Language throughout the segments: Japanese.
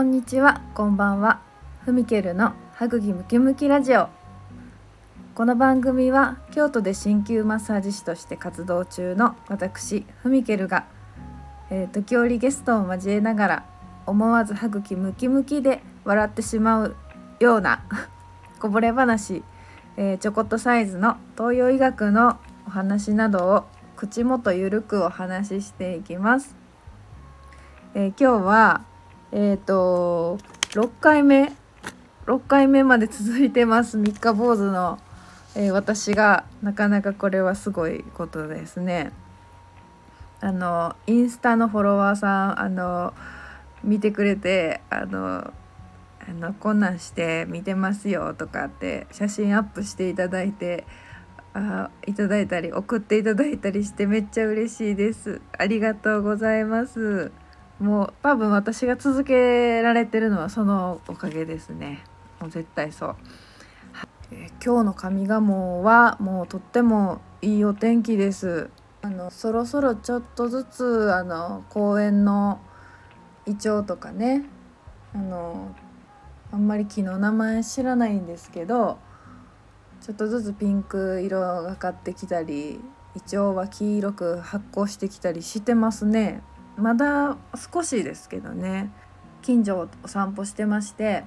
こんにちは、こんばんは。ふみけるの歯茎ムキムキラジオ。この番組は京都で鍼灸マッサージ師として活動中の私ふみけるが、えー、時折ゲストを交えながら思わず歯茎ムキムキで笑ってしまうようなこぼれ話、えー、ちょこっとサイズの東洋医学のお話などを口元ゆるくお話ししていきます。えー、今日はえっ、ー、と6回目6回目まで続いてます。三日坊主の、えー、私がなかなかこれはすごいことですね。あのインスタのフォロワーさんあの見てくれてあのあのこんなんして見てますよとかって写真アップしていただいてあいただいたり送っていただいたりしてめっちゃ嬉しいです。ありがとうございます。もう多分私が続けられてるのはそのおかげですね。もう絶対そう、えー、今日の上賀茂はもうとってもいいお天気です。あのそろそろちょっとずつあの公園のイチョウとかねあのあんまり木の名前知らないんですけどちょっとずつピンク色がかってきたりイチョウは黄色く発光してきたりしてますね。まだ少しですけどね。近所をお散歩してまして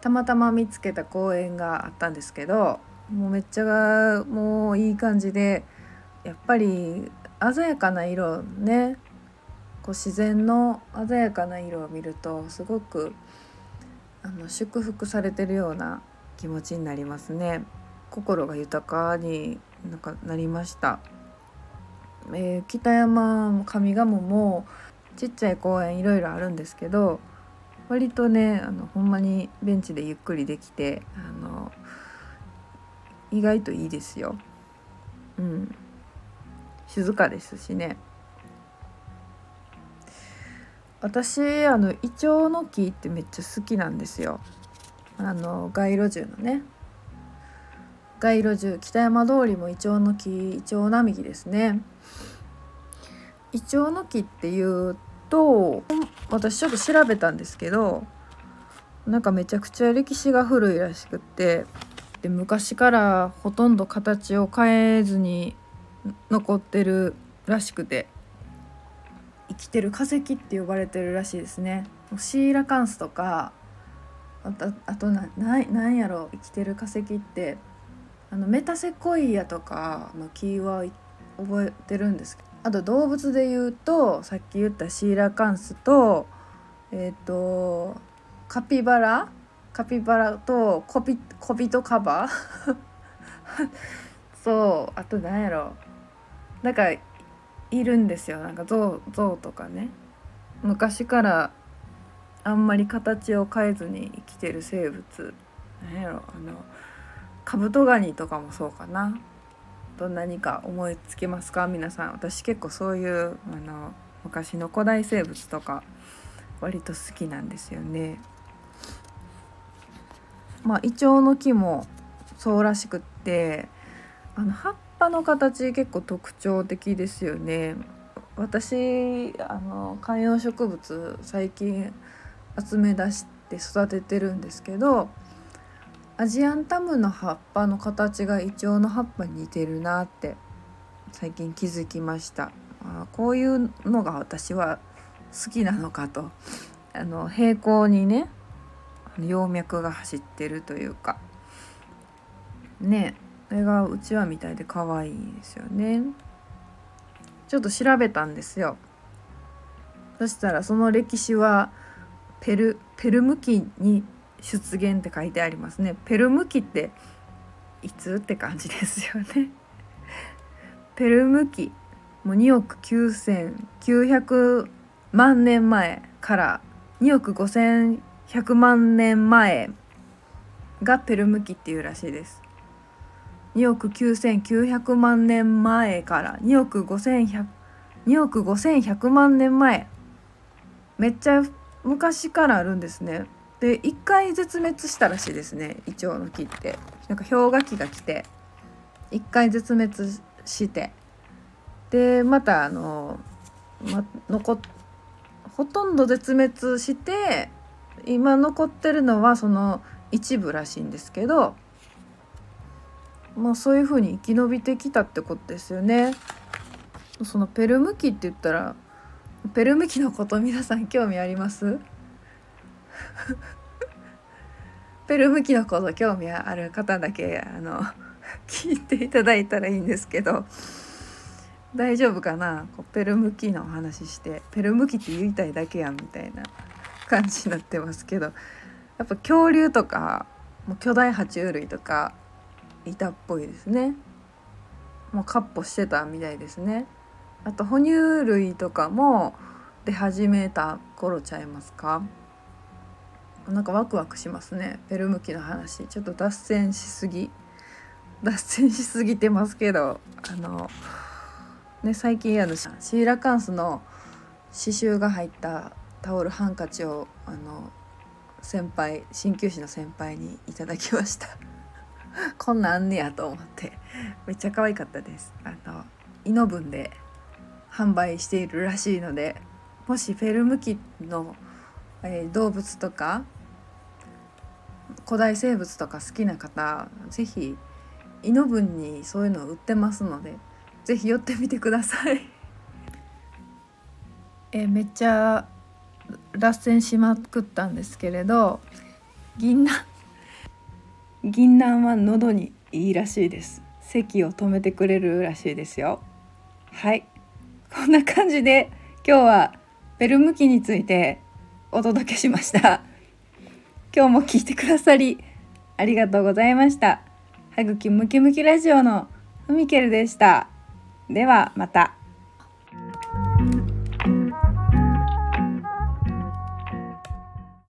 たまたま見つけた公園があったんですけどもうめっちゃもういい感じでやっぱり鮮やかな色ねこう自然の鮮やかな色を見るとすごくあの祝福されてるような気持ちになりますね。心が豊かになんかなりました。えー、北山上賀茂もちっちゃい公園いろいろあるんですけど割とねあのほんまにベンチでゆっくりできてあの意外といいですよ。うん、静かですしね。私あのイチョウの木ってめっちゃ好きなんですよ。あの街路樹のね街路樹北山通りもイチョウの木イチョウ並木ですね。イチョウの木っていうと私ちょっと調べたんですけどなんかめちゃくちゃ歴史が古いらしくってで昔からほとんど形を変えずに残ってるらしくて生きてる化石って呼ばれてるらしいですね。シーラカンスとかあとあとななんやろ生きてる化石ってあのメタセコイアとかのキーワード覚えてるんですけどあと動物で言うとさっき言ったシーラカンスとえっ、ー、とカピバラカピバラとコピコビトカバ そうあと何やろ？なんかいるんですよ。なんかゾウゾウとかね。昔からあんまり形を変えずに生きてる生物。何やろ？あのカブトガニとかもそうかなと何か思いつきますか？皆さん私結構そういうあの昔の古代生物とか割と好きなんですよね。まあイチョウの木もそうらしくってあの葉っぱの形結構特徴的ですよね。私あの観葉植物最近集め出して育ててるんですけどアジアンタムの葉っぱの形がイチョウの葉っぱに似てるなって最近気づきました。あこういうのが私は好きなのかと。あの平行にね葉脈が走ってるというか。ねそれがうちわみたいで可愛いですよね。ちょっと調べたんですよ。そしたらその歴史はペルペルム紀に出現って書いてありますね。ペルム紀っていつって感じですよね。ペルム紀もう2億9900万年前から2億5100万年前がペルム紀っていうらしいです。2億9900万年前から2億5100 2億5100万年前。めっちゃ昔からあるんですね。で一回絶滅したらしいですねイチョウの木って。なんか氷河期が来て一回絶滅して。でまたあの、ま、残ほとんど絶滅して今残ってるのはその一部らしいんですけどまあそういう風に生き延びてきたってことですよね。そのペルムキって言ったらペルムキのこと皆さん興味あります？ペルムキのこと興味ある方だけあの 聞いていただいたらいいんですけど大丈夫かな？こうペルムキのお話してペルムキって言いたいだけやんみたいな感じになってますけどやっぱ恐竜とかもう巨大爬虫類とかいたっぽいですね。もうカッポしてたみたいですね。あと哺乳類とかも出始めた頃ちゃいますか？なんかワクワクしますね。ペルムキの話。ちょっと脱線しすぎ。脱線しすぎてますけど。あのね最近あのシーラカンスの刺繍が入ったタオルハンカチをあの先輩鍼灸師の先輩にいただきました。こんなんあんねやと思って。めっちゃ可愛かったです。あのイノブンで販売しているらしいのでもしフェルムキの、えー、動物とか古代生物とか好きな方是非イノブンにそういうの売ってますので是非寄ってみてください。えー、めっちゃ脱線しまくったんですけれど銀杏。銀杏は喉にいいらしいです。咳を止めてくれるらしいですよ。はい。こんな感じで今日はベル向きについてお届けしました今日も聞いてくださりありがとうございました歯茎ムキムキラジオのふみけるでしたではまた。